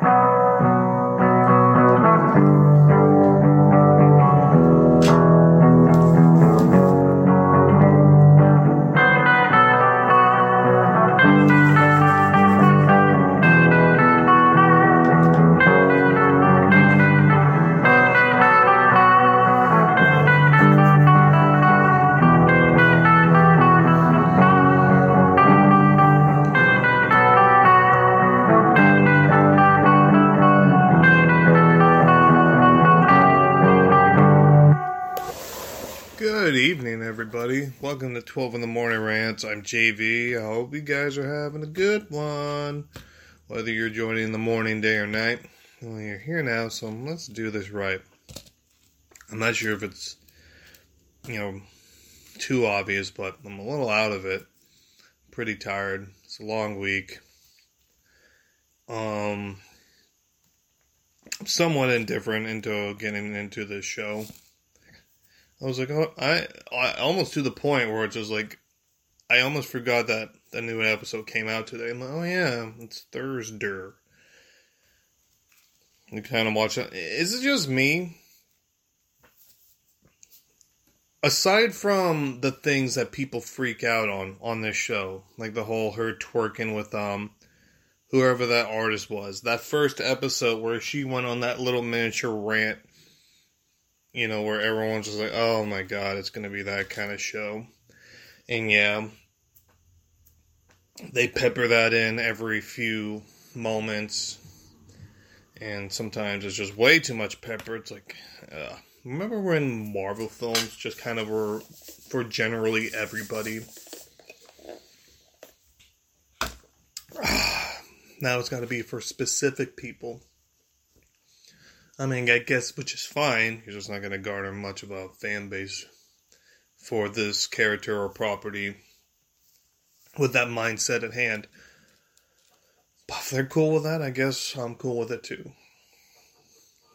Good Welcome to 12 in the Morning Rants. I'm JV. I hope you guys are having a good one. Whether you're joining in the morning, day, or night. Well, you're here now, so let's do this right. I'm not sure if it's, you know, too obvious, but I'm a little out of it. Pretty tired. It's a long week. Um, somewhat indifferent into getting into this show. I was like, oh, I, I almost to the point where it's just like, I almost forgot that the new episode came out today. I'm like, oh yeah, it's Thursday. You kind of watch it. Is it just me? Aside from the things that people freak out on on this show, like the whole her twerking with um whoever that artist was, that first episode where she went on that little miniature rant you know, where everyone's just like, oh my god, it's going to be that kind of show. And yeah, they pepper that in every few moments. And sometimes it's just way too much pepper. It's like, uh, remember when Marvel films just kind of were for generally everybody? now it's got to be for specific people. I mean, I guess, which is fine. You're just not going to garner much of a fan base for this character or property with that mindset at hand. But if they're cool with that, I guess I'm cool with it too.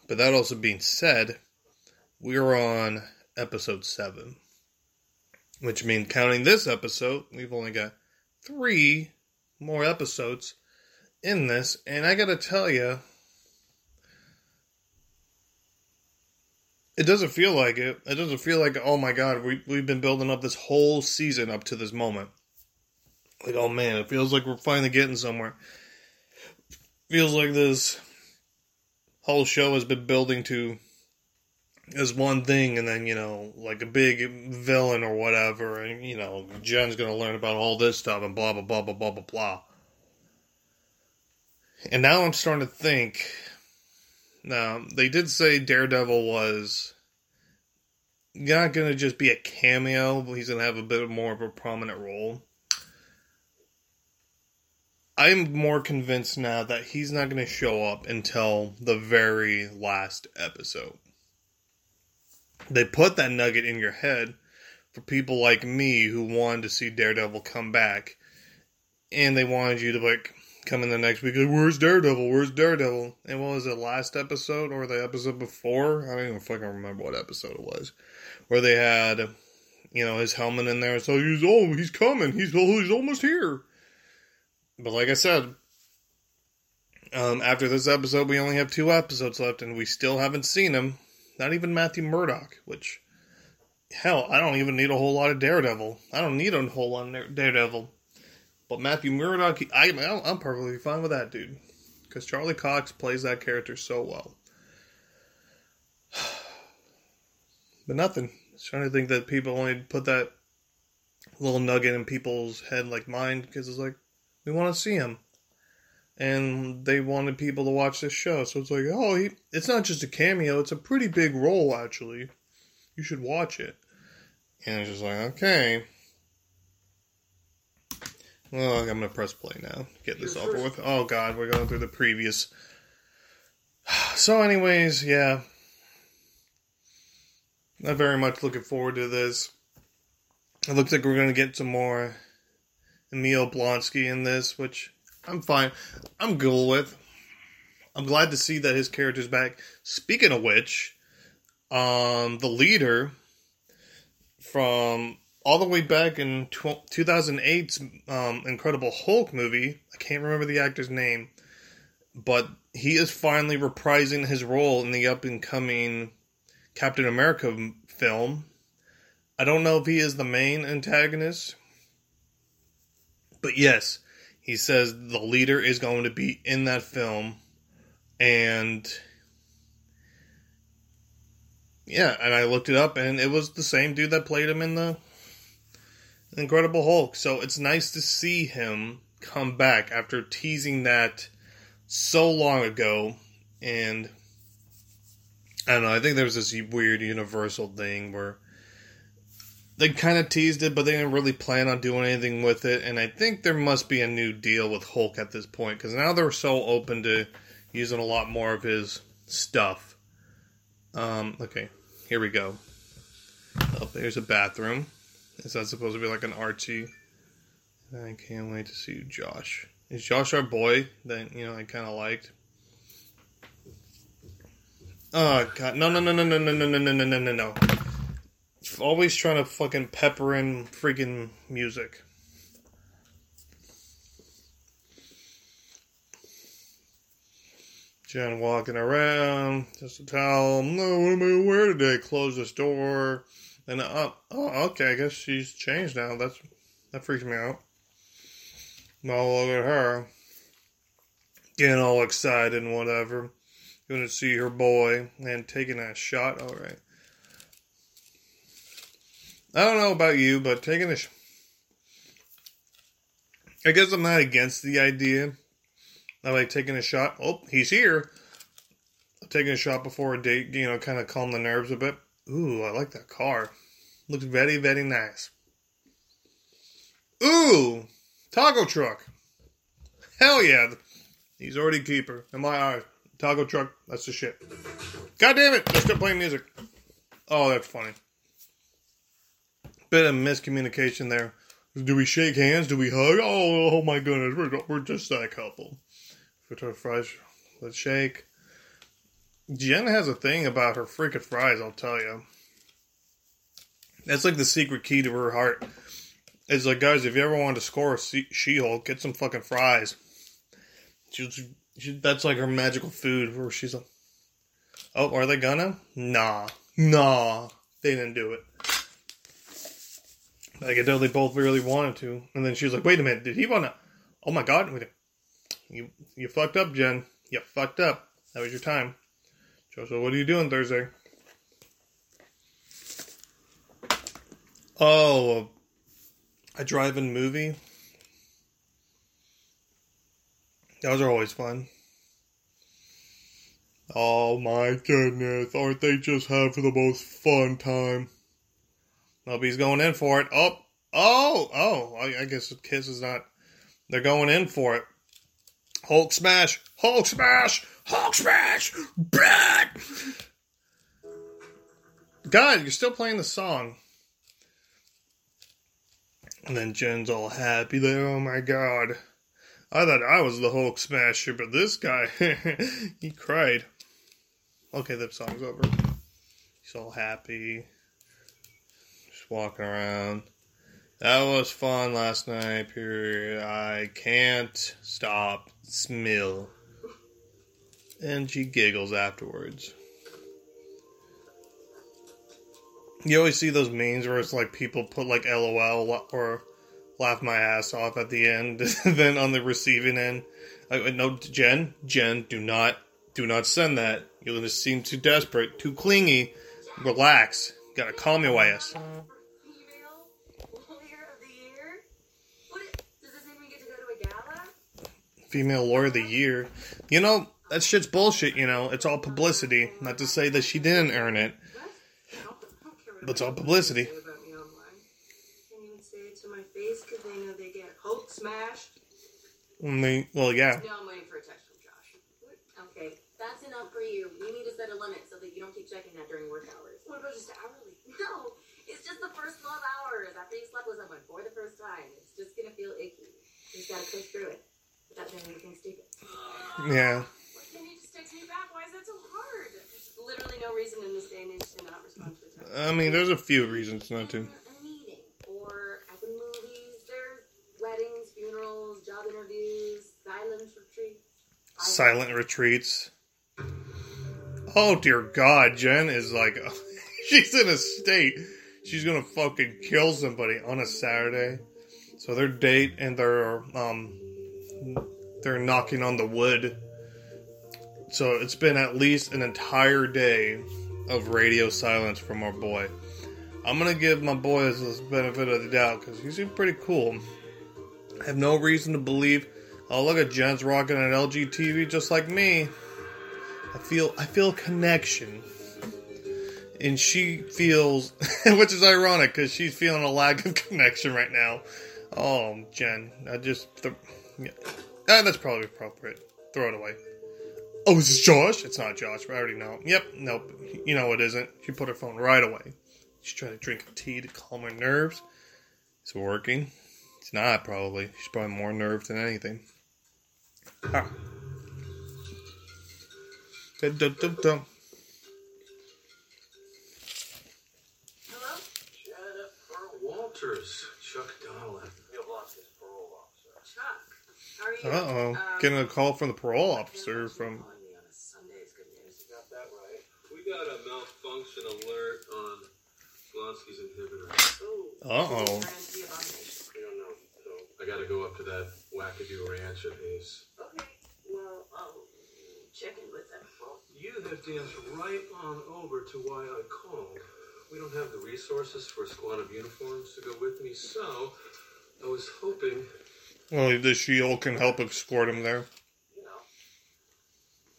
But that also being said, we're on episode 7. Which means, counting this episode, we've only got three more episodes in this. And I gotta tell you, It doesn't feel like it. It doesn't feel like, oh my god, we, we've been building up this whole season up to this moment. Like, oh man, it feels like we're finally getting somewhere. Feels like this whole show has been building to as one thing, and then, you know, like a big villain or whatever, and, you know, Jen's gonna learn about all this stuff, and blah, blah, blah, blah, blah, blah, blah. And now I'm starting to think now, they did say Daredevil was not going to just be a cameo, but he's going to have a bit more of a prominent role. I'm more convinced now that he's not going to show up until the very last episode. They put that nugget in your head for people like me who wanted to see Daredevil come back, and they wanted you to like coming the next week. Like, Where's Daredevil? Where's Daredevil? And what was it, last episode or the episode before? I don't even fucking remember what episode it was. Where they had, you know, his helmet in there. So he's oh, he's coming. He's oh, he's almost here. But like I said, um, after this episode, we only have two episodes left, and we still haven't seen him. Not even Matthew Murdock, which hell, I don't even need a whole lot of Daredevil. I don't need a whole lot of Daredevil. But Matthew Murdock, I, I'm perfectly fine with that, dude. Because Charlie Cox plays that character so well. But nothing. Just trying to think that people only put that little nugget in people's head like mine because it's like, we want to see him. And they wanted people to watch this show. So it's like, oh, he, it's not just a cameo, it's a pretty big role, actually. You should watch it. And it's just like, okay. Oh, I'm gonna press play now. Get this over with. Oh god, we're going through the previous. So, anyways, yeah. I'm very much looking forward to this. It looks like we're gonna get some more Emil Blonsky in this, which I'm fine. I'm cool with. I'm glad to see that his character's back. Speaking of which, um, the leader from all the way back in 2008's um, Incredible Hulk movie. I can't remember the actor's name, but he is finally reprising his role in the up and coming Captain America film. I don't know if he is the main antagonist, but yes, he says the leader is going to be in that film, and yeah, and I looked it up, and it was the same dude that played him in the Incredible Hulk. So it's nice to see him come back after teasing that so long ago. And I don't know, I think there was this weird universal thing where they kind of teased it, but they didn't really plan on doing anything with it. And I think there must be a new deal with Hulk at this point because now they're so open to using a lot more of his stuff. Um, okay, here we go. Oh, there's a bathroom. Is that supposed to be like an artsy? I can't wait to see Josh. Is Josh our boy that you know I kind of liked? Oh god, no no no no no no no no no no no no! Always trying to fucking pepper in freaking music. Jen walking around just to tell him, no, what am I wear today? Close this door. And uh, oh, okay, I guess she's changed now. That's that freaks me out. Now look at her, getting all excited and whatever, going to see her boy and taking that shot. All right. I don't know about you, but taking a. Sh- I guess I'm not against the idea. I like taking a shot. Oh, he's here. Taking a shot before a date, you know, kind of calm the nerves a bit. Ooh, I like that car. Looks very, very nice. Ooh, taco truck. Hell yeah. He's already keeper. In my eyes. Taco truck, that's the shit. God damn it, they're still playing music. Oh, that's funny. Bit of miscommunication there. Do we shake hands? Do we hug? Oh, oh my goodness, we're, we're just that couple. Fries, let's shake. Jen has a thing about her freaking fries, I'll tell you. That's like the secret key to her heart. It's like, guys, if you ever want to score a She Hulk, get some fucking fries. She, she, that's like her magical food where she's like, oh, are they gonna? Nah. Nah. They didn't do it. Like, I know they both really wanted to. And then she was like, wait a minute, did he want to? Oh my god. You, you fucked up, Jen. You fucked up. That was your time. Joseph, what are you doing Thursday? Oh, uh, a drive-in movie. Those are always fun. Oh my goodness, aren't they just having the most fun time? Nobody's going in for it. Oh, oh, oh, I, I guess Kiss is not. They're going in for it. Hulk smash! Hulk smash! Hulk smash! Bad! God, you're still playing the song. And then Jen's all happy there. Oh my god. I thought I was the Hulk smasher, but this guy, he cried. Okay, the song's over. He's all happy. Just walking around. That was fun last night, period. I can't stop smell. And she giggles afterwards. You always see those memes where it's like people put like LOL or laugh my ass off at the end, then on the receiving end, I, no, Jen, Jen, do not, do not send that. You'll just seem too desperate, too clingy. Relax. gotta calm your ass. Female lawyer of the year. You know, that shit's bullshit, you know. It's all publicity. Not to say that she didn't earn it. But it's all publicity. smashed? I mean, well, yeah. No, I'm waiting for a text from Josh. Okay, that's enough for you. You need to set a limit so that you don't keep checking that during work hours. What about just hourly? No, it's just the first 12 hours after you slept with someone for the first time. It's just gonna feel icky. You just gotta push through it without doing anything stupid. Yeah. Why can't you just text me back? Why is that so hard? There's literally no reason in this day and age to not respond to a text. I mean, there's a few reasons not to. A meeting, or at the movies, there's weddings, funerals, job interviews, silence retreats. Silent retreats. Oh dear God, Jen is like, she's in a state. She's gonna fucking kill somebody on a Saturday. So their date and they're um, they're knocking on the wood. So it's been at least an entire day of radio silence from our boy. I'm gonna give my boy this benefit of the doubt because he seemed pretty cool. I have no reason to believe. Oh, look at Jen's rocking an LG TV just like me. I feel I feel connection, and she feels, which is ironic because she's feeling a lack of connection right now. Oh, Jen, I just yeah. Ah, that's probably appropriate. Throw it away. Oh, is this Josh? It's not Josh. But I already know. Yep, nope. You know it isn't. She put her phone right away. She's trying to drink tea to calm her nerves. It's working. It's not probably. She's probably more nerved than anything. Ah. Dum, dum. Hello? Jennifer Walters, Chuck. You've lost his parole officer. Chuck. How are you? Uh oh. Um, Getting a call from the parole officer from. calling me on a Sunday is good news. You got that right. We got a malfunction alert on Blonsky's inhibitor. Uh-oh. Trans the abomination. Don't know, so I gotta go up to that wackadoo ranch of his. Okay. Well, I'll check in with them. Well, you have danced right on over to why I called. We don't have the resources for a squad of uniforms to go with me, so I was hoping, Well, the shield can help escort him there. You know,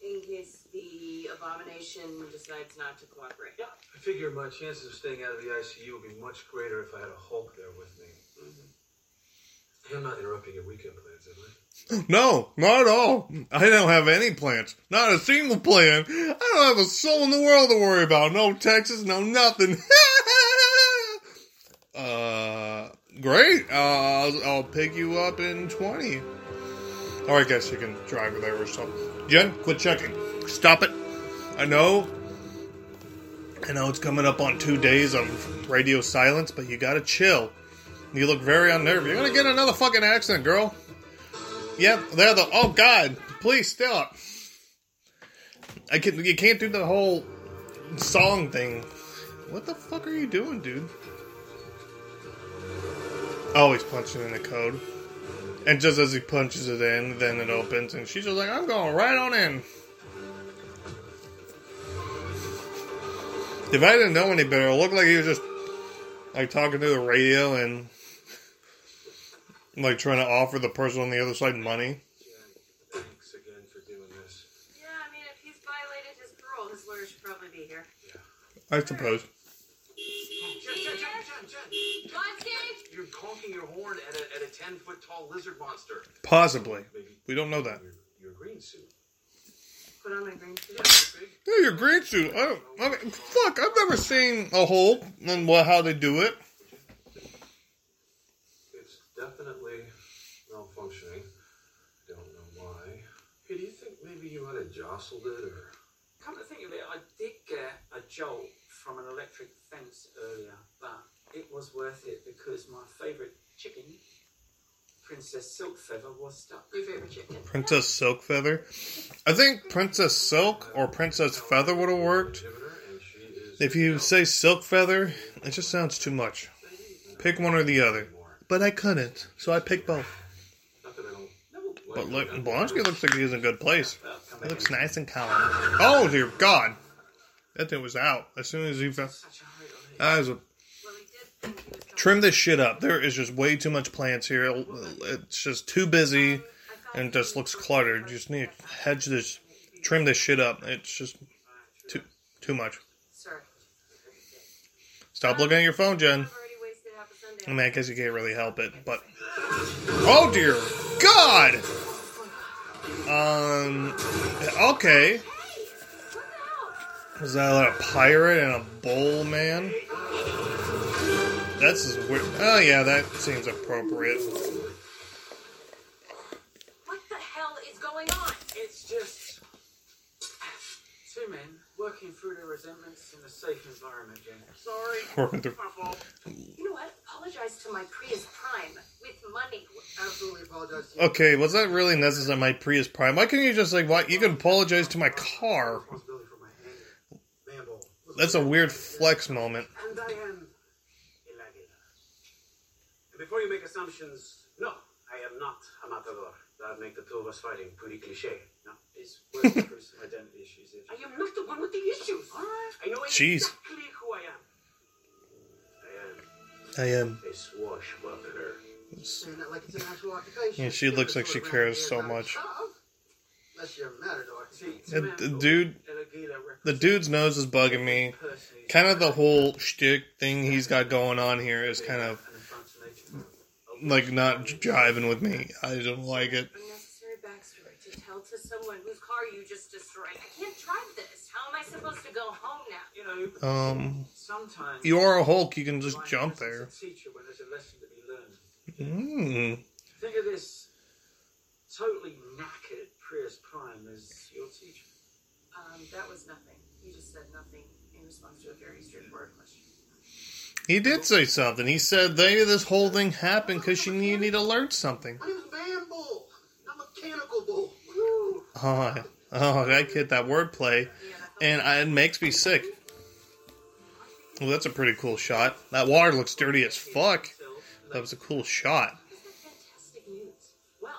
in case the abomination decides not to cooperate. yeah, I figure my chances of staying out of the ICU would be much greater if I had a Hulk there with me. I'm not interrupting your weekend plans, am I? No, not at all. I don't have any plans. Not a single plan. I don't have a soul in the world to worry about. No Texas, no nothing. uh, great. Uh, I'll, I'll pick you up in 20. Or I guess you can drive her there or something. Jen, quit checking. Stop it. I know. I know it's coming up on two days of radio silence, but you gotta chill. You look very unnerved. You're gonna get another fucking accident, girl. Yep, they're the. Oh God! Please stop. I can. You can't do the whole song thing. What the fuck are you doing, dude? Oh, he's punching in the code. And just as he punches it in, then it opens, and she's just like, "I'm going right on in." If I didn't know any better, it looked like he was just like talking to the radio and like trying to offer the person on the other side money. Jen, thanks again for doing this. Yeah, I mean, if he's violated his parole, his lawyer should probably be here. I suppose. Jen, Jen, Jen, Jen, Jen! Blonsky? You're honking your horn at a, at a 10 foot tall lizard monster. Possibly. Maybe We don't know that. your, your green suit. Put on my green suit. Big? Yeah, your green suit. I don't. I mean, fuck. I've never seen a hole and what how they do it. It's definitely malfunctioning. I Don't know why. Hey, do you think maybe you might have jostled it or. Come to think of it, I did get a jolt from an electric fence earlier, but it was worth it because my favourite chicken, Princess Silk Feather, was stuck. Your favorite chicken. Princess Silk Feather. I think Princess Silk or Princess Feather would have worked. If you say Silk Feather, it just sounds too much. Pick one or the other. But I couldn't, so I picked both. But look, Blonsky looks like he's in a good place. He looks nice and calm. Oh dear God, that thing was out as soon as he it. That was a trim this shit up. There is just way too much plants here. It's just too busy and just looks cluttered. You just need to hedge this, trim this shit up. It's just too too much. Stop looking at your phone, Jen. I mean, I guess you can't really help it, but Oh dear God! Um. Okay. Is that a pirate and a bowl man? That's as weird. Oh yeah, that seems appropriate. What the hell is going on? It's just two men working through their resentments in a safe environment, Jen. Sorry. Working through- My fault. You know what? Apologize to my Prius Prime with money. Absolutely apologize. Okay, was that really necessary? My Prius Prime. Why couldn't you just like, what? You can apologize to my car. Responsibility for my hand. That's a weird flex moment. And I am El Aguila. And before you make assumptions, no, I am not a matador. That would make the two of us fighting pretty cliche. No. He's working through some identity issues here. I am not the one with the issues. All right. I know Jeez. exactly who I am. I am I am. a swashbuckler. Like it's an actual occupation. Yeah, she looks like she cares so much. Unless you're a matador. See, The- to the Mandel, dude- The dude's nose is bugging me. Kind of the whole shtick thing he's got going on here is kind of an affront to nature. Like not jiving with me. I don't like it. Unnecessary backstory to tell to someone whose car you just destroyed. I can't drive this. How am I supposed to go home now? You know, Um, sometimes you are a Hulk. You can just jump there. a teacher when there's a lesson to be learned. Mm. Think of this totally knackered Prius Prime as your teacher. Um, that was nothing. You just said nothing in response to a very straightforward question. He did say something. He said they this whole thing happened because she needed need to learn something. My name's Man Bull, not Mechanical Bull. Woo. Oh, oh, I get that wordplay, and I, it makes me sick. Well, that's a pretty cool shot. That water looks dirty as fuck. That was a cool shot. Fantastic news. Well,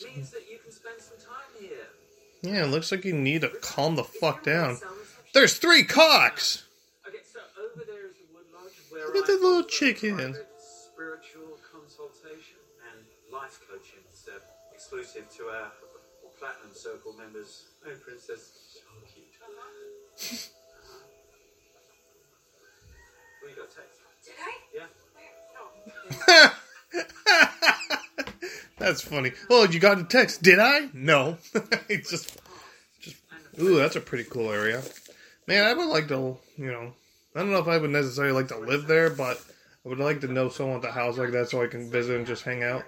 it means that you can spend some time here. Yeah, it looks like you need to calm the fuck down. There's three cocks. Okay, so over there is the Wood Lodge where Look at that little chicken. Spiritual consultation and life coaching. It's uh, exclusive to our platinum circle members. Oh, princess, so cute. Well, you got text? Did I? Yeah. No. That's funny. Oh, you got a text? Did I? No. it's just, just. Ooh, that's a pretty cool area. Man, I would like to, you know, I don't know if I would necessarily like to live there, but I would like to know someone with a house like that so I can visit and just hang out.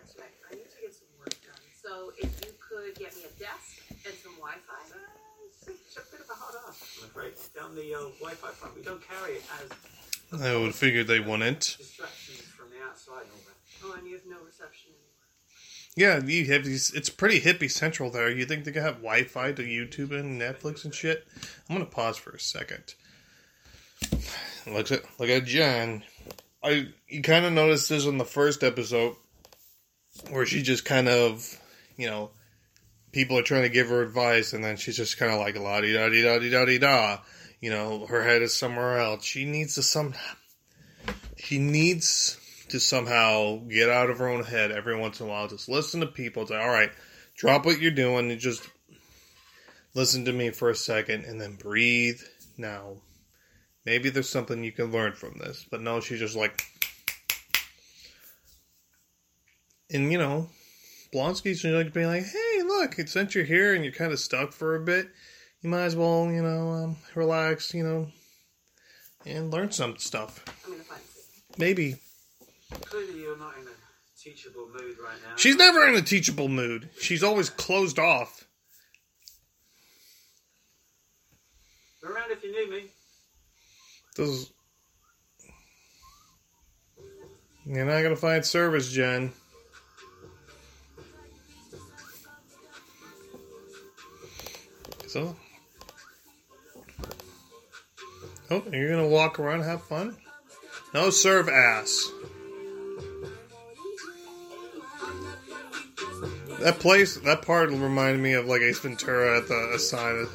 I need to get some work done. So if you could get me a desk and some Wi-Fi. It's a bit of a hard ask, I'm afraid. Down the uh, Wi-Fi front, we don't carry it as I would figure they wouldn't. distractions from the outside and all that. Oh, and you have no reception anymore. Yeah, you have these. It's pretty hippie central there. You think they could have Wi-Fi to YouTube and Netflix and shit? I'm gonna pause for a second. Look at look at Jen. I you kind of noticed this in the first episode where she just kind of, you know, people are trying to give her advice, and then she's just kind of like la di da di da di da di da. You know, her head is somewhere else. She needs to some. She needs to somehow get out of her own head every once in a while. Just listen to people. Say, all right, drop what you're doing and just listen to me for a second, and then breathe. Now, maybe there's something you can learn from this. But no, she's just like, and you know, Blonsky's like being like, hey, look, since you're here and you're kind of stuck for a bit, you might as well, you know, um, relax, you know, and learn some stuff. I'm gonna find it. Maybe. Clearly, you're not in a teachable mood right now. She's never in a teachable mood. She's always closed off. Around if you need me. Is... You're not gonna find service, Jen. So. Oh, you're gonna walk around and have fun? No, serve ass. That place, that part reminded me of like Ace Ventura at the asylum,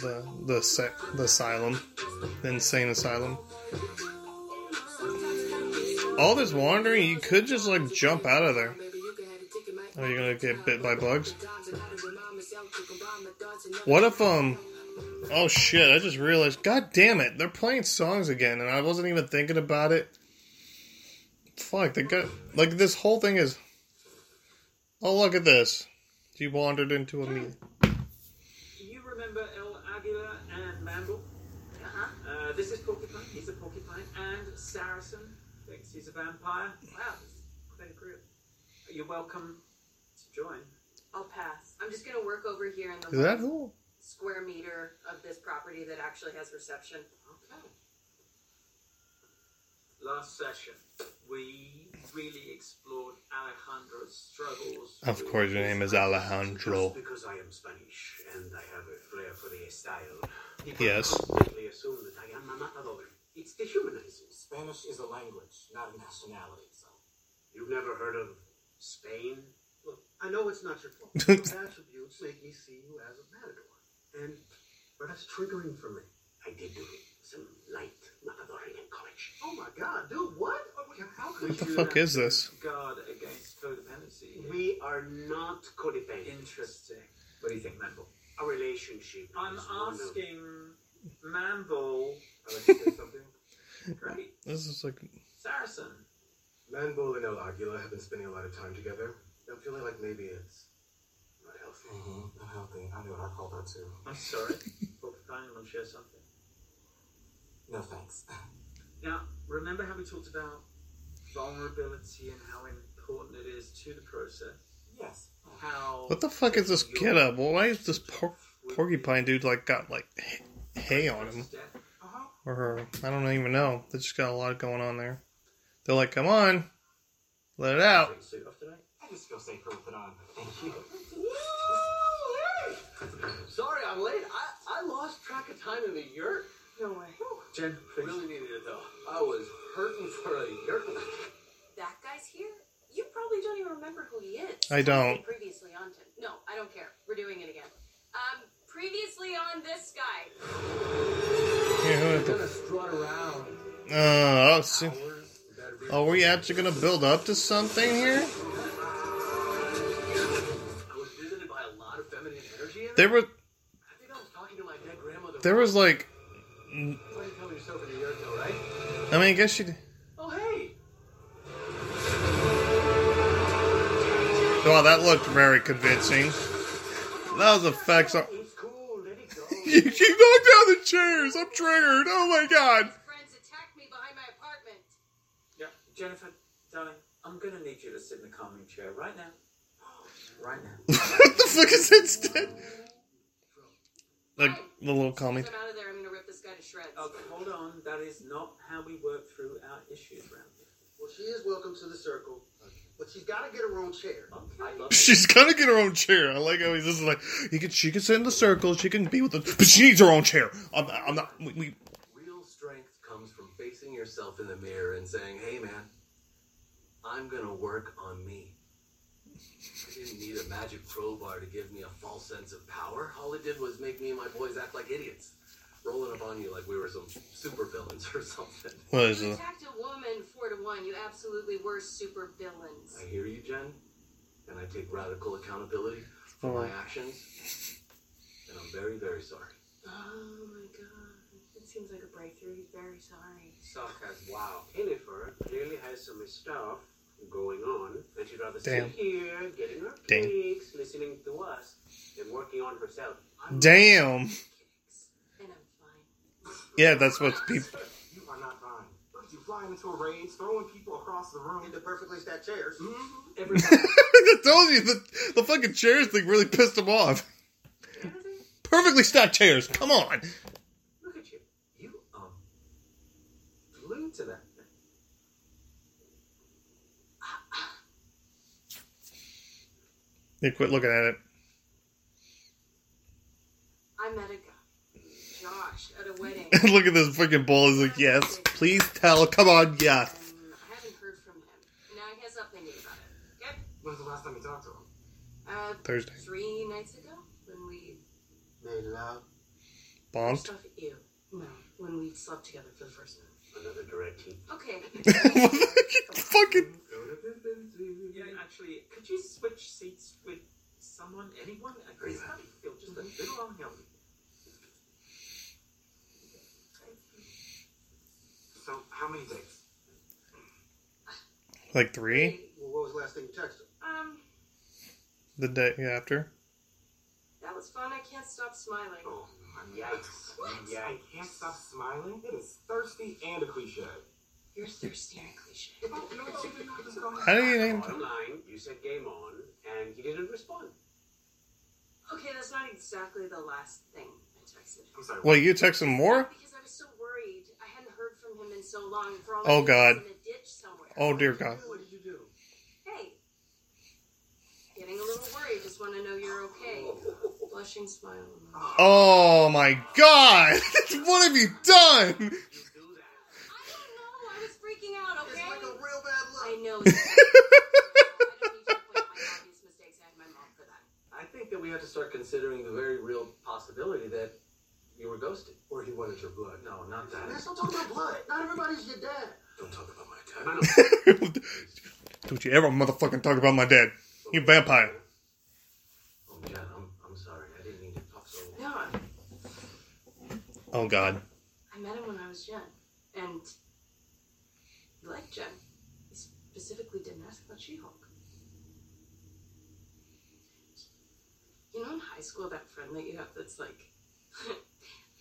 the the the asylum, the insane asylum. All this wandering, you could just like jump out of there. Are you gonna get bit by bugs? What if um? Oh shit! I just realized. God damn it! They're playing songs again, and I wasn't even thinking about it. fuck? They got like this whole thing is. Oh look at this! She wandered into a meeting. Do you remember El Aguila and Man Bull? Uh-huh. Uh, this is Porcupine. He's a porcupine. And Saracen thinks he's a vampire. Wow, this quite a group. You're welcome to join. I'll pass. I'm just gonna work over here in the Is that one who? square meter of this property that actually has reception. Okay. Last session, we really explored Alejandro's struggles. Of course, your name is Alejandro. Just because I am Spanish and I have a flair for the style, people Yes. constantly assume that I am a matador. It's dehumanizing. Spanish is a language, not a nationality, so. You've never heard of Spain? Look, I know it's not your fault. Those attributes make me see you as a matador. And, but that's triggering for me. I did do some light matadoring college. Oh my god, dude, what? How could What the you? fuck is this? Guard against codependency. We are not codependent. Interesting. What do you think, Man Bull? A relationship. I'm is one of- asking Man Bull. I'd like to say something. Great. This is like Saracen. Manbull and El Aguila have been spending a lot of time together. I'm feeling like maybe it's not healthy. Mm-hmm. Not healthy. I knew what I called that too. I'm sorry. Porcupine, you want to share something? No thanks. Now, remember how we talked about vulnerability and how important it is to the process? Yes. How. what the fuck is this get up? Why is this por- porcupine dude like got like hay- hay on him Uh-huh. or her? I don't even know. They just got a lot going on there. They're like, come on, let it out. Take the suit off tonight? I just feel safer with it on. Thank you. Sorry I'm late. I, I lost track of time in the yurt. No way. Jen, please. Really needed it though. I was hurting for a yurt. That guy's here? You probably don't even remember who he is. I don't. Previously on Tim. No, I don't care. We're doing it again. Um, previously on this guy. Yeah, who I'm the- gonna strut around. Uh, oh, see, Hours. Better be- are we actually gonna build up to something here? Was visited by a lot of feminine energy. There it. were, I think I was talking to my dead grandmother. there was like, Why do you tell me yourself in the yurt though, right? I mean, I guess she. Oh hey. Wow, that looked very convincing. Those effects are. It's cool, let it go. she knocked down the chairs. I'm triggered. Oh my god. Friends attacked me behind my apartment. Yeah, Jennifer, darling, I'm going to need you to sit in the calming chair right now. Right now. what the fuck is that instead? Like the little comic. Once I'm out of there, I'm gonna rip this guy to shreds. Oh, hold on. That is not how we work through our issues around here. Well, she is welcome to the circle, but she's got to get her own chair. I love She's gonna get her own chair. I like how he's just like he can. She can sit in the circle. She can be with the, but she needs her own chair. I'm, I'm not. We, we, Real strength comes from facing yourself in the mirror and saying, "Hey, man, I'm gonna work on me." I didn't need a magic crowbar to give me a false sense of power. All it did was make me and my boys act like idiots, rolling up on you like we were some super villains or something. what is You it? attacked a woman four to one. You absolutely were super villains. I hear you, Jen, and I take radical accountability for my oh. actions, and I'm very, very sorry. Oh my god. It seems like a breakthrough. He's very sorry. sarcasm. Wow, Jennifer clearly has some stuff going on, and she'd rather Damn. sit here getting her Damn. cakes, listening to us, than working on herself. I'm Damn. And I'm fine. Yeah, that's what people. You are not fine. Look, you flying into a rage, throwing people across the room. Into perfectly stacked chairs. Everybody. I told you the the fucking chairs thing really pissed him off. Perfectly stacked chairs. Come on. Look at you. You um glued to that thing. Yeah, quit looking at it. I met a guy, Josh, at wedding. Look at this freaking ball. He's like, yes, please tell. Come on, yes. I haven't heard from him. Now he has up thinking about it. Okay? When's the last time you talked to him? Uh, Thursday. Three nights ago, when we Made love. Bombed. stuff ew. No, when we slept together for the first time. Another direct heat. Okay. fucking. Yeah, actually, could you switch seats with someone, anyone? I Are you just happy? feel just a little unhealthy. So, how many dates? Like three? Well, what was the last thing you texted? Um, The day after? that was fun. I can't stop smiling. Oh, yikes. Yeah, I can't stop smiling. It is thirsty and a cliche. You're thirsty and a cliche. How do you name Bottom line, you said game on, and he didn't respond. Okay, that's not exactly the last thing I texted him. I'm sorry. Well, you texted him more? Because I was so worried. I hadn't heard from him in so long. For all Oh, God. in a ditch somewhere. Oh, dear God. What did you do? Hey, getting a little worried. Just want to know you're okay. Blushing smile. Oh my god! what have you done? You do. I don't know. I was freaking out. It's Okay. like a real bad look. I know. it's- I don't need to point my obvious mistakes. I had my mom for that. I think that we have to start considering the very real possibility that you were ghosted. Or he wanted your blood. No, not Man, that. don't talk about blood. Not everybody's your dad. Don't talk about my I dad. know. Don't you ever motherfucking talk about my dad. You vampire. Oh, Jen, I'm, I'm sorry. I didn't mean to talk so. No, Oh god. I met him when I was Jen, and he liked Jen. He specifically didn't ask about She-Hulk. You know, in high school, that friend that you have that's like,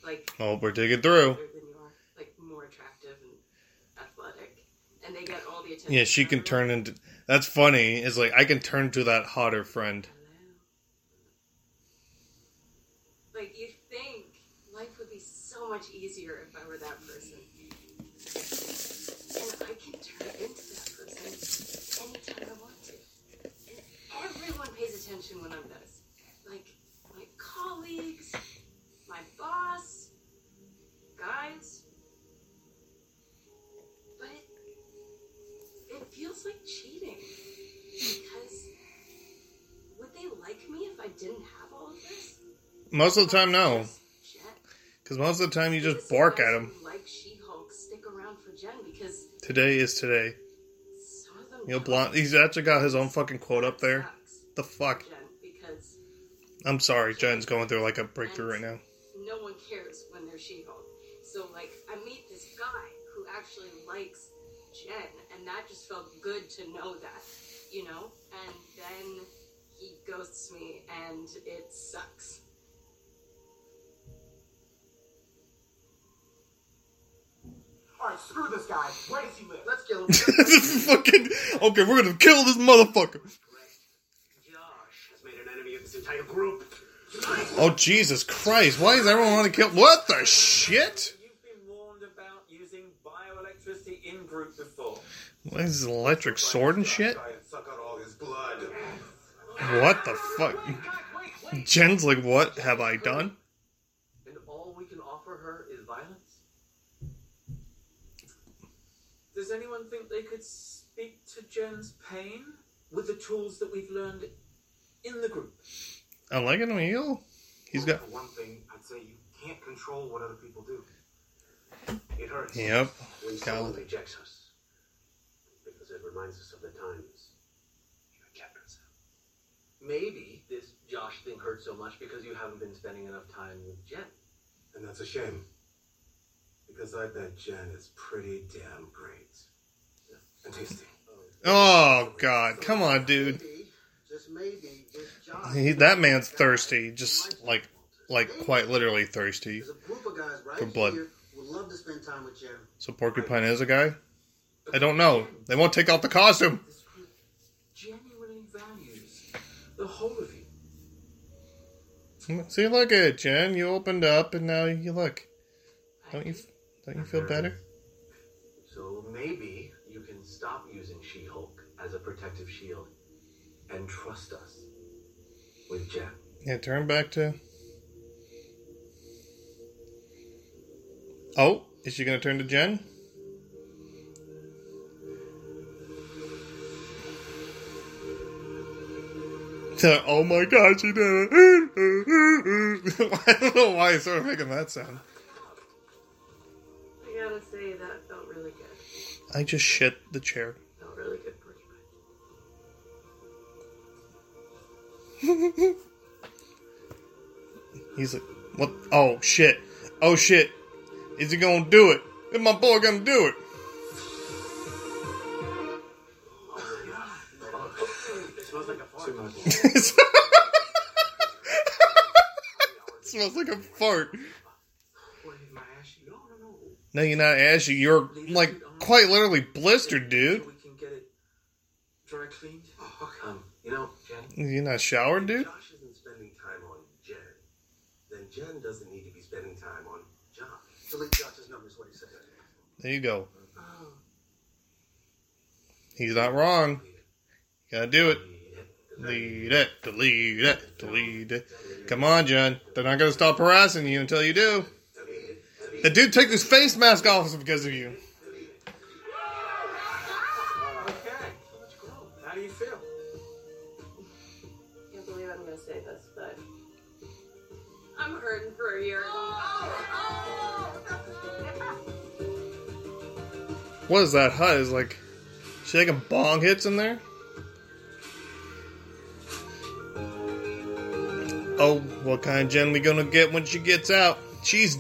like Oh, we're digging through. older than you are, like more attractive and athletic, and they get all the attention. Yeah, she can turn into. That's funny. Is like I can turn to that hotter friend. Like you think life would be so much easier if I were that person, and I can turn into that person anytime I want to, and everyone pays attention when I'm this. Most of the time, no. Because most of the time, you just bark at him. Like She-Hulk, stick around for Jen because Today is today. You know, blonde. He's actually got his own fucking quote up there. The fuck. because I'm sorry, Jen's going through like a breakthrough right now. no one cares when they're She-Hulk. So like, I meet this guy who actually likes Jen, and that just felt good to know that, you know. And then he ghosts me, and it sucks. All right, screw this guy. Where does he live? Let's kill him. this is fucking okay. We're gonna kill this motherfucker. Josh has made an enemy of this entire group. Oh Jesus Christ! Why does everyone want to kill? What the shit? You've been warned about using bioelectricity in group before. What is this electric sword and shit? Suck out all his blood. What the fuck? Jen's like, what have I done? And all we can offer her is violence? Does anyone think they could speak to Jen's pain with the tools that we've learned in the group? I like it. Heal. He's got. For one thing, I'd say you can't control what other people do. It hurts. Yep. When Got someone it. rejects us. Because it reminds us of the times you kept us Maybe this Josh thing hurts so much because you haven't been spending enough time with Jen. And that's a shame. Because I bet Jen is pretty damn great. And tasty. Oh, oh God! Come on, dude. Maybe, just maybe, this Josh. He, that man's thirsty. Just like, like quite literally thirsty. There's a group of guys right For blood. here would love to spend time with Jen. So Porcupine is a guy. I don't know. They won't take off the costume. The whole of you. See, look at it, Jen. You opened up, and now you look. Don't you? Don't you feel better? So maybe you can stop using She Hulk as a protective shield and trust us with Jen. Yeah. Turn back to. Oh, is she gonna turn to Jen? Oh my god, she did it! I don't know why sort of making that sound say that felt really good. I just shit the chair. Felt really good pretty much. He's like, what? Oh shit! Oh shit! Is he gonna do it? Is my boy gonna do it? Oh it smells like a fart. no, no. No, you're not ashy. You're like quite literally blistered, dude. We can get it dry cleaned. Um, you know, Jen, You're not showered, dude. Josh isn't spending time on Jen. Then Jen doesn't need to be spending time on Josh. Delete Josh's numbers, what he said. There you go. He's not wrong. You gotta do it. Delete it, delete it, delete it. Come on, Jen. They're not gonna stop harassing you until you do. The dude took his face mask off because of you. What is that hut? Is like she taking bong hits in there? Oh, what kind of Jen we gonna get when she gets out? She's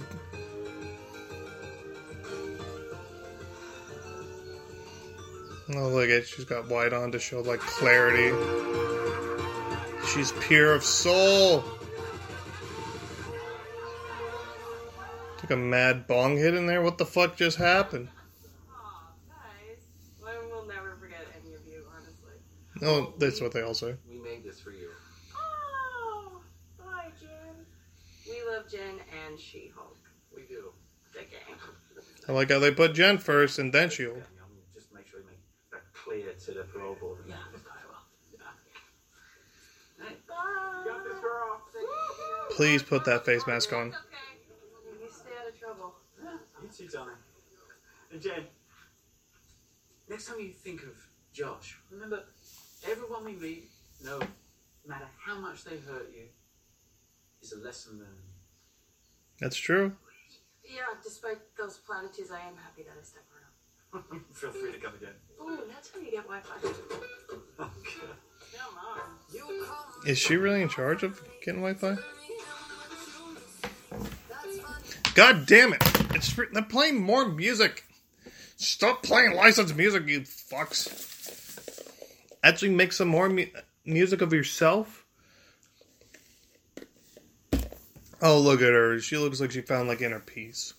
Oh look at she's got white on to show like clarity. She's pure of soul. Took a mad bong hit in there. What the fuck just happened? Aw, guys. I will never forget any of you, honestly. No, that's what they all say. We made this for you. Oh, bye, Jen. We love Jen and She-Hulk, We do. the gang. I like how they put Jen first and then Shield. Yeah, um, just make sure you make that clear to the parole board. Yeah. Yeah. Hey, Bye. got this girl. Please put that face mask on. Okay. You stay out of trouble. You too, darling. And Jen, next time you think of Josh, remember, everyone we meet, no matter how much they hurt you, is a lesson learned. That's true. Yeah, despite those platitudes, I am happy that I stuck around. Feel free to come again. Ooh, that's how you get Wi-Fi. Come on. Is she really in charge of getting Wi-Fi? God damn it! It's they're playing more music. Stop playing licensed music, you fucks. Actually, make some more mu- music of yourself. Oh, look at her. She looks like she found like inner peace.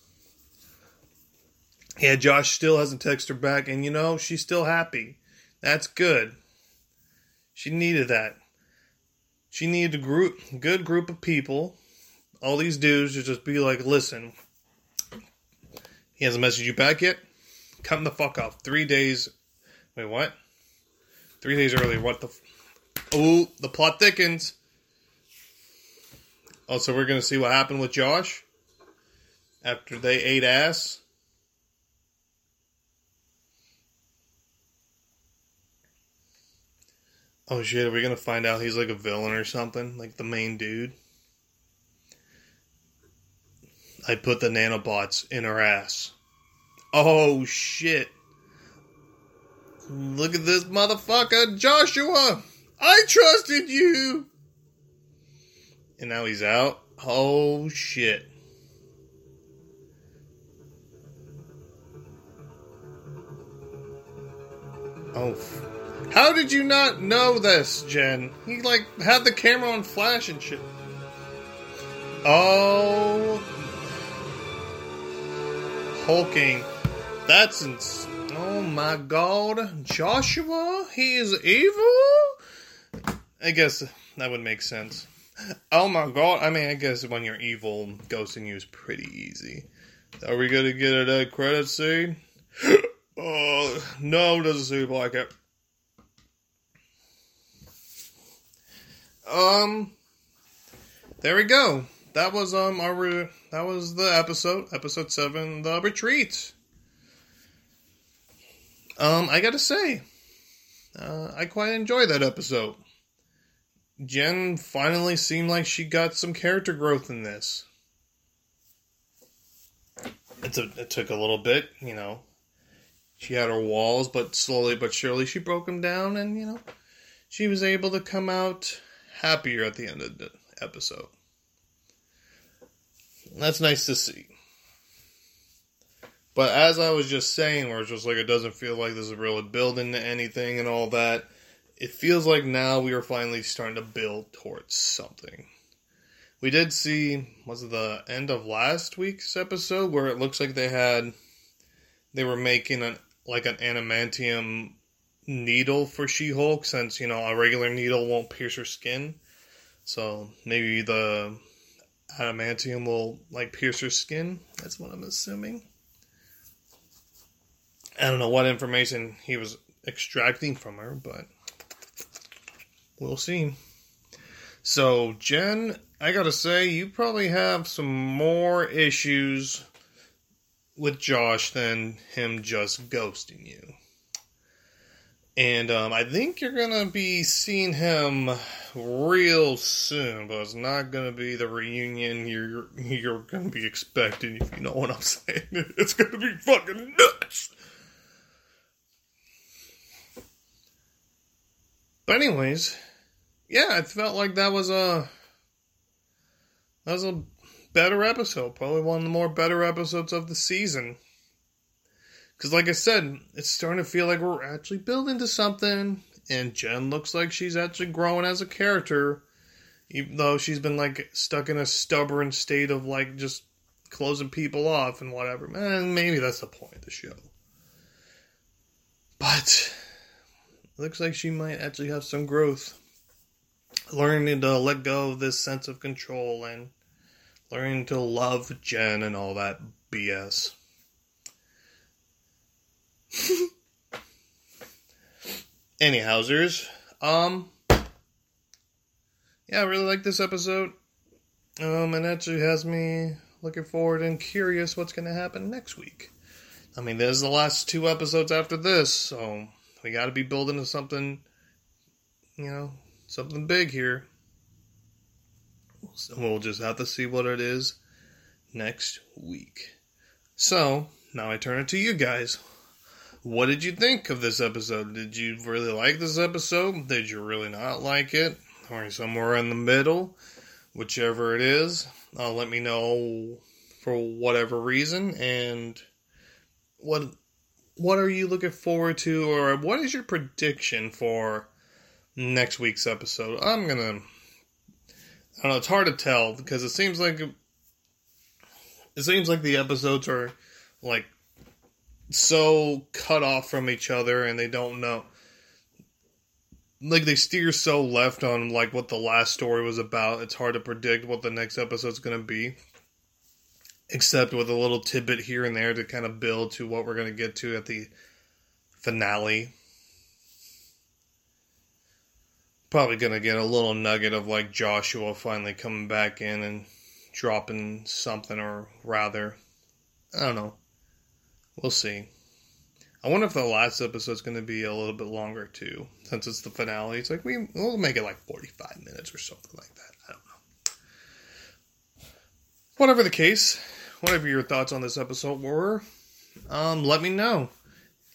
Yeah, Josh still hasn't texted her back, and you know she's still happy. That's good. She needed that. She needed a group, good group of people. All these dudes to just be like, listen, he hasn't messaged you back yet. Come the fuck off. Three days. Wait, what? Three days early. What the? Oh, the plot thickens. Also, we're gonna see what happened with Josh after they ate ass. Oh shit, are we gonna find out he's like a villain or something? Like the main dude? I put the nanobots in her ass. Oh shit. Look at this motherfucker, Joshua! I trusted you! And now he's out? Oh shit. Oh. How did you not know this, Jen? He like had the camera on flash and shit. Oh. HulkKing. That's ins- Oh my god. Joshua? He is evil? I guess that would make sense. Oh my god. I mean, I guess when you're evil, ghosting you is pretty easy. Are we gonna get a credit scene? oh, no, doesn't seem like it. Um, there we go. That was um our re- that was the episode, episode seven, the retreat. Um, I gotta say, uh, I quite enjoyed that episode. Jen finally seemed like she got some character growth in this. It's a, it took a little bit, you know. She had her walls, but slowly but surely she broke them down, and you know, she was able to come out happier at the end of the episode. That's nice to see. But as I was just saying, where it's just like it doesn't feel like this is really building to anything and all that, it feels like now we are finally starting to build towards something. we did see was it the end of last week's episode where it looks like they had they were making an like an adamantium needle for She-Hulk since you know a regular needle won't pierce her skin. So maybe the adamantium will like pierce her skin. That's what I'm assuming. I don't know what information he was extracting from her, but we'll see. So, Jen, I gotta say, you probably have some more issues with Josh than him just ghosting you. And um, I think you're gonna be seeing him real soon, but it's not gonna be the reunion you're you're gonna be expecting. If you know what I'm saying, it's gonna be fucking nuts. But anyways, yeah, it felt like that was a that was a better episode. Probably one of the more better episodes of the season. Because, like I said, it's starting to feel like we're actually building to something, and Jen looks like she's actually growing as a character, even though she's been like stuck in a stubborn state of like just closing people off and whatever. Man, maybe that's the point of the show. But looks like she might actually have some growth. Learning to let go of this sense of control and learning to love Jen and all that BS. Anyhowsers, um, yeah, I really like this episode. Um, and actually has me looking forward and curious what's going to happen next week. I mean, there's the last two episodes after this, so we got to be building to something, you know, something big here. We'll just have to see what it is next week. So, now I turn it to you guys. What did you think of this episode? Did you really like this episode? Did you really not like it? Or somewhere in the middle? Whichever it is, uh, let me know for whatever reason. And what what are you looking forward to, or what is your prediction for next week's episode? I'm gonna. I don't know. It's hard to tell because it seems like it seems like the episodes are like so cut off from each other, and they don't know. Like they steer so left on like what the last story was about. It's hard to predict what the next episode's gonna be except with a little tidbit here and there to kind of build to what we're going to get to at the finale. Probably going to get a little nugget of like Joshua finally coming back in and dropping something, or rather, I don't know. We'll see. I wonder if the last episode's going to be a little bit longer too, since it's the finale. It's like we we'll make it like forty-five minutes or something like that. I don't know. Whatever the case, whatever your thoughts on this episode were, um, let me know.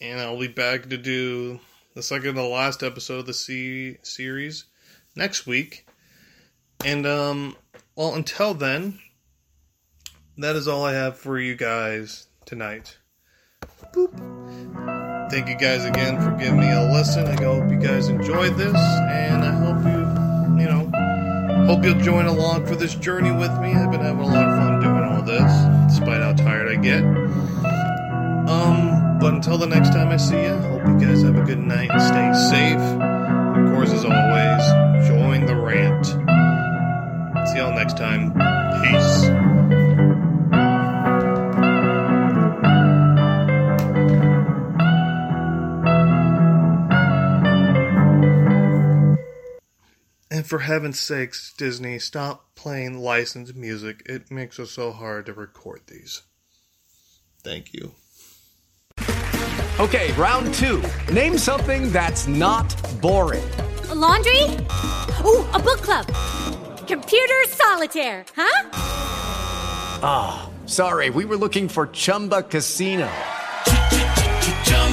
And I'll be back to do the second to the last episode of the C- series next week. And, um, well, until then, that is all I have for you guys tonight. Boop. Thank you guys again for giving me a listen. I hope you guys enjoyed this, and I hope you, you know, hope you'll join along for this journey with me. I've been having a lot of fun doing all this, despite how tired I get. Um, but until the next time I see you, I hope you guys have a good night and stay safe. Of course, as always, join the rant. See y'all next time. And for heaven's sakes, Disney, stop playing licensed music. It makes it so hard to record these. Thank you. Okay, round two. Name something that's not boring. A laundry? Ooh, a book club. Computer solitaire, huh? Ah, oh, sorry, we were looking for Chumba Casino.